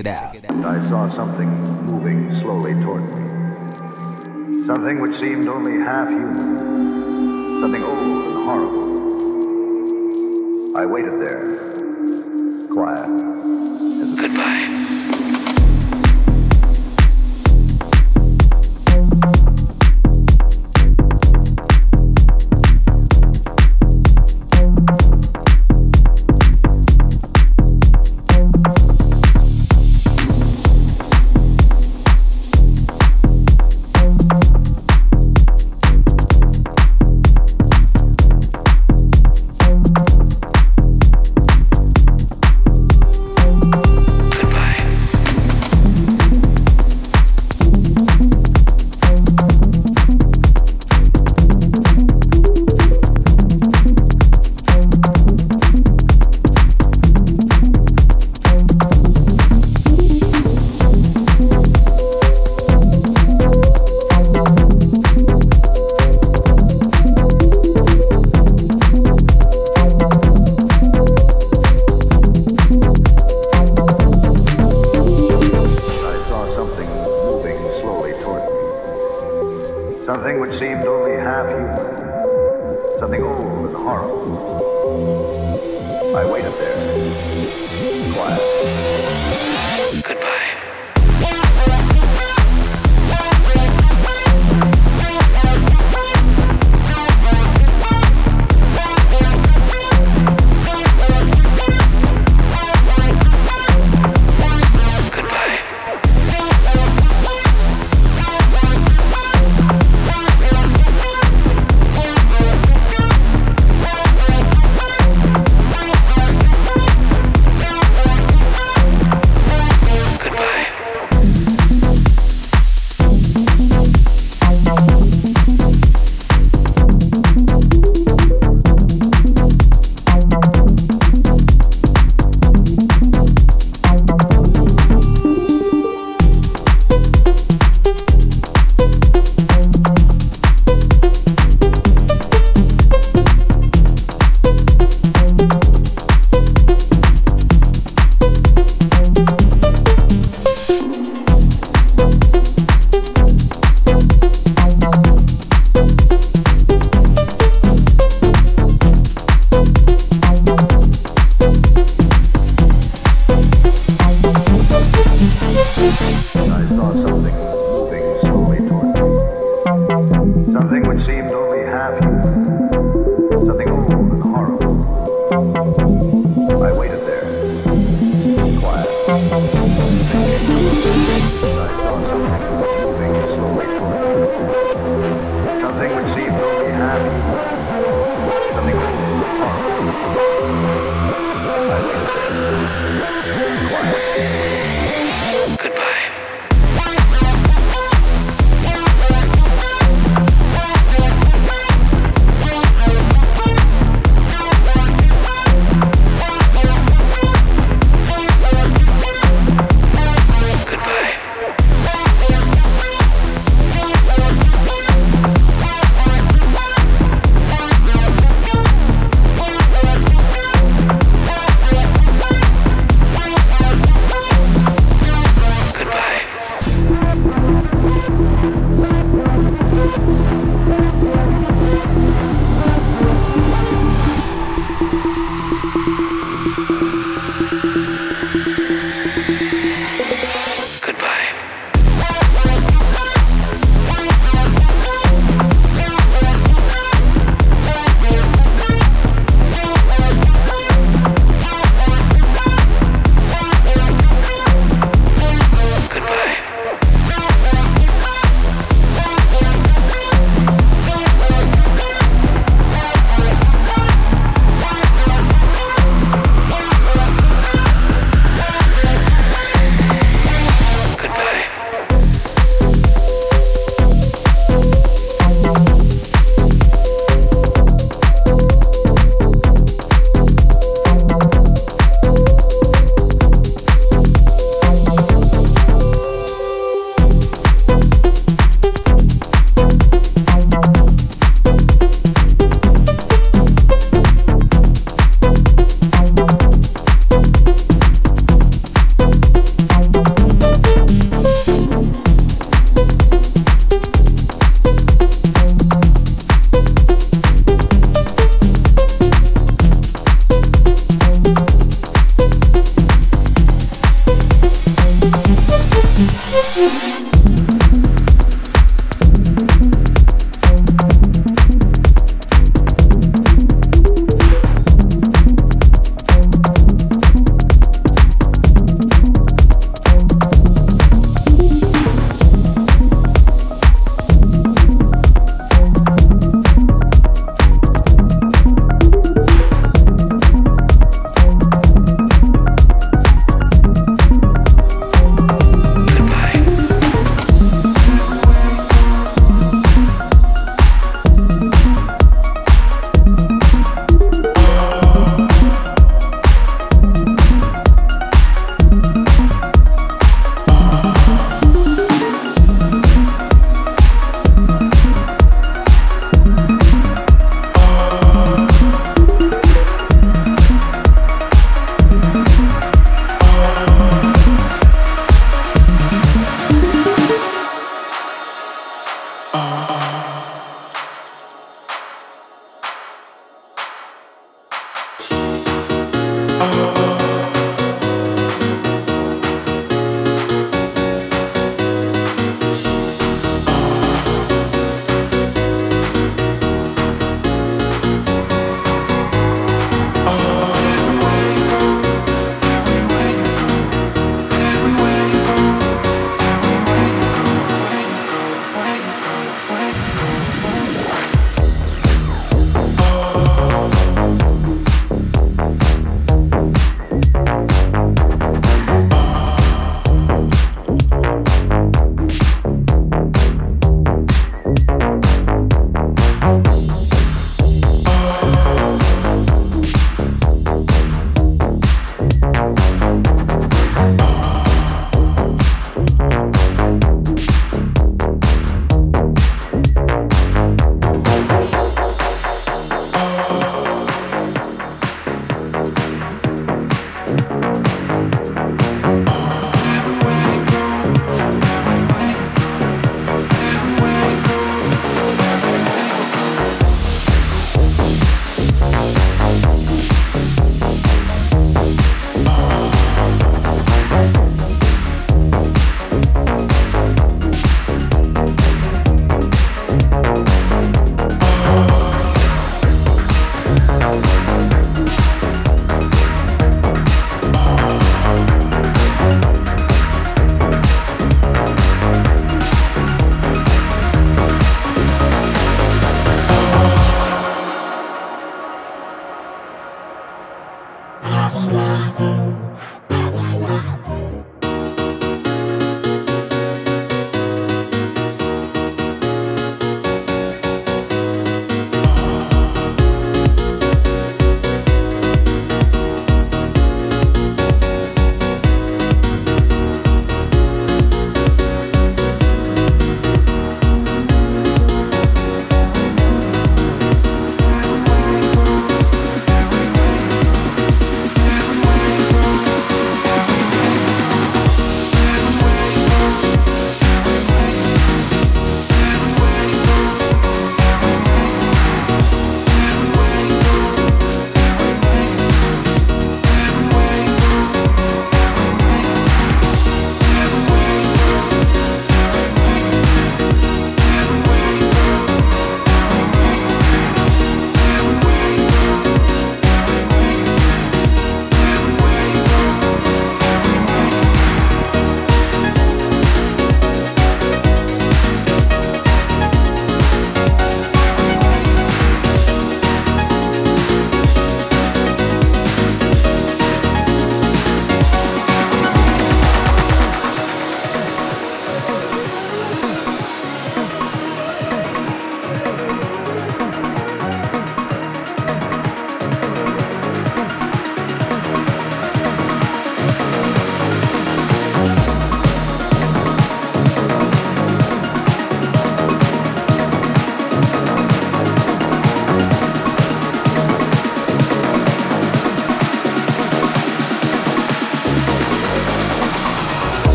it out. I saw something moving slowly toward me. Something which seemed only half human. Something old and horrible. I waited there, quiet.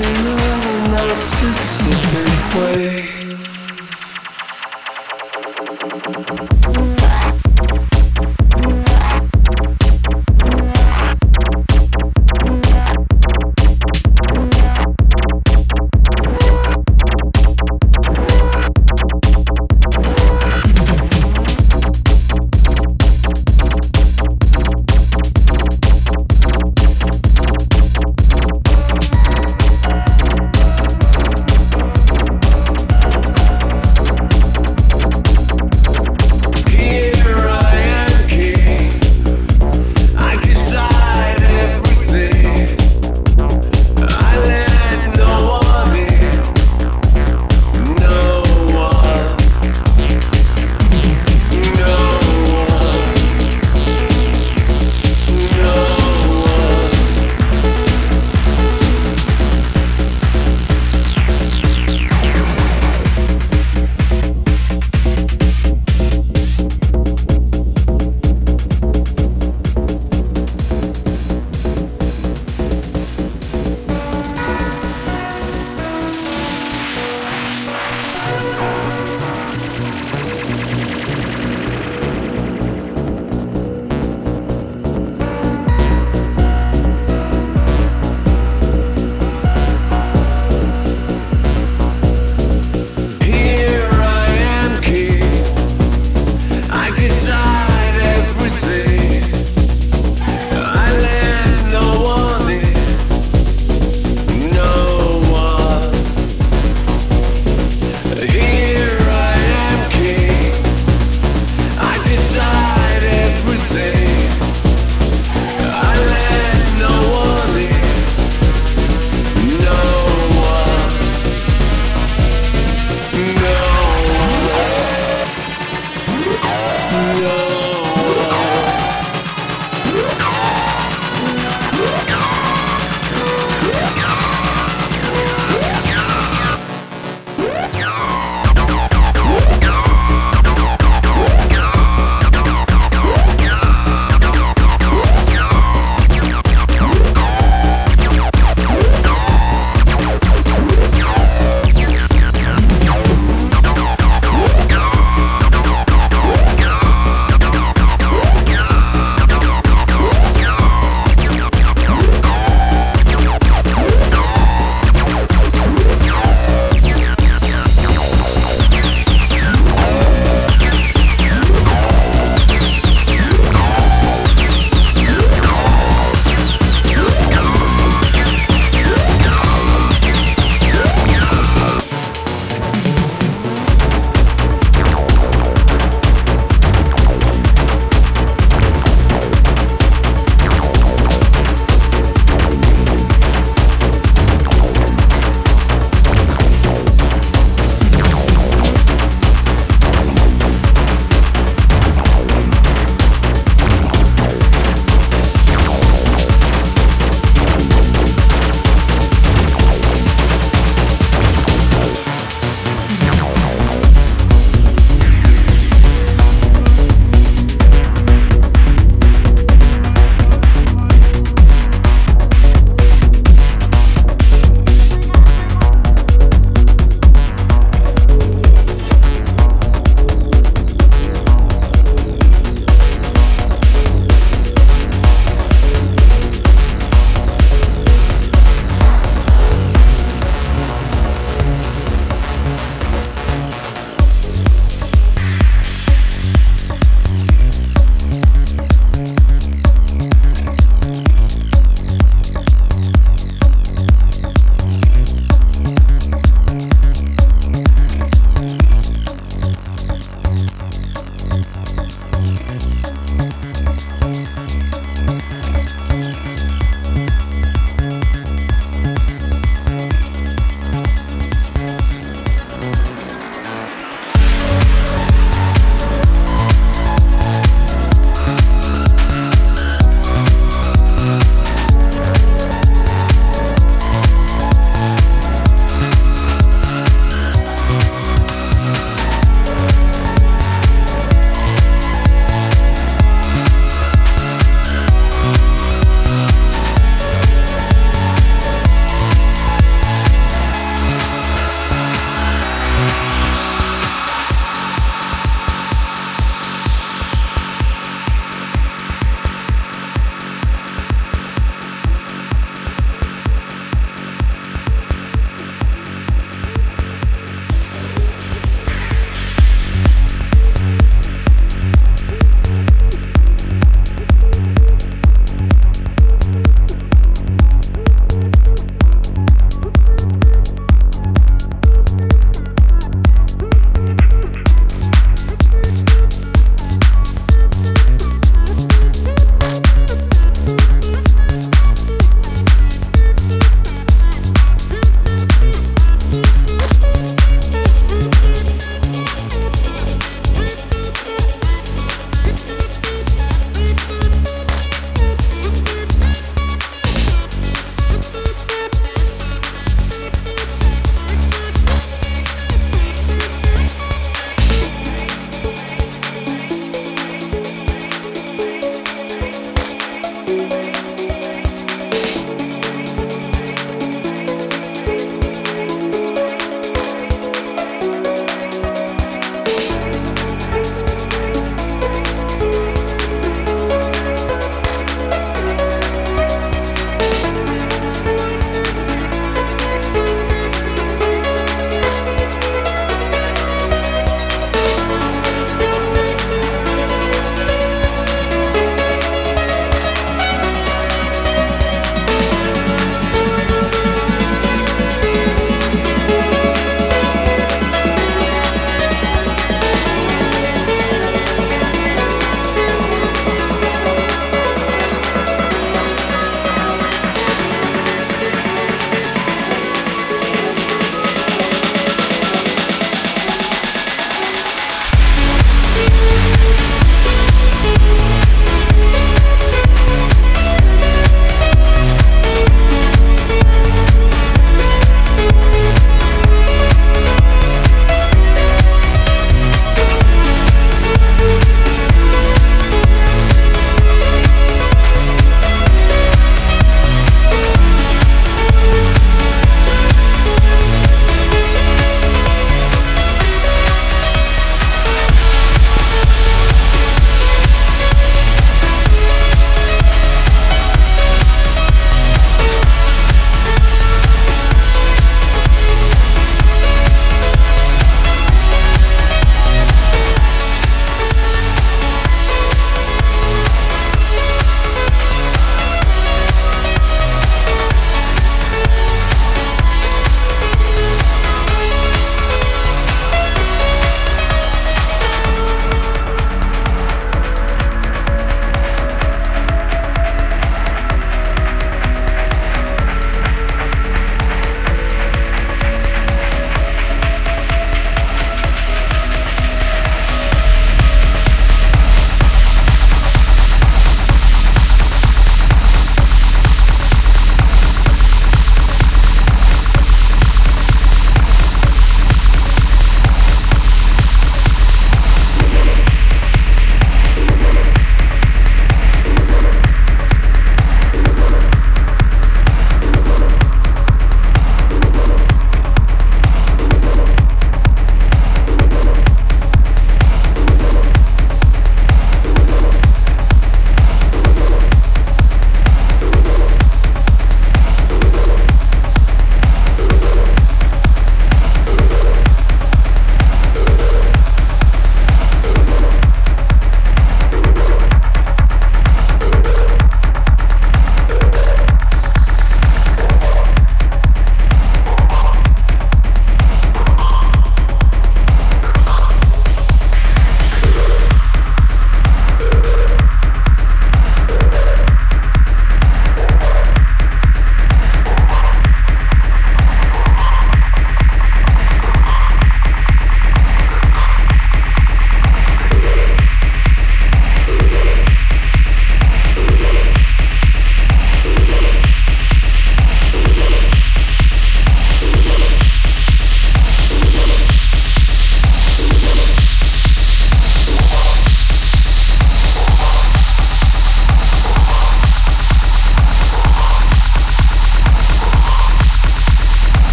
in along, not specific way.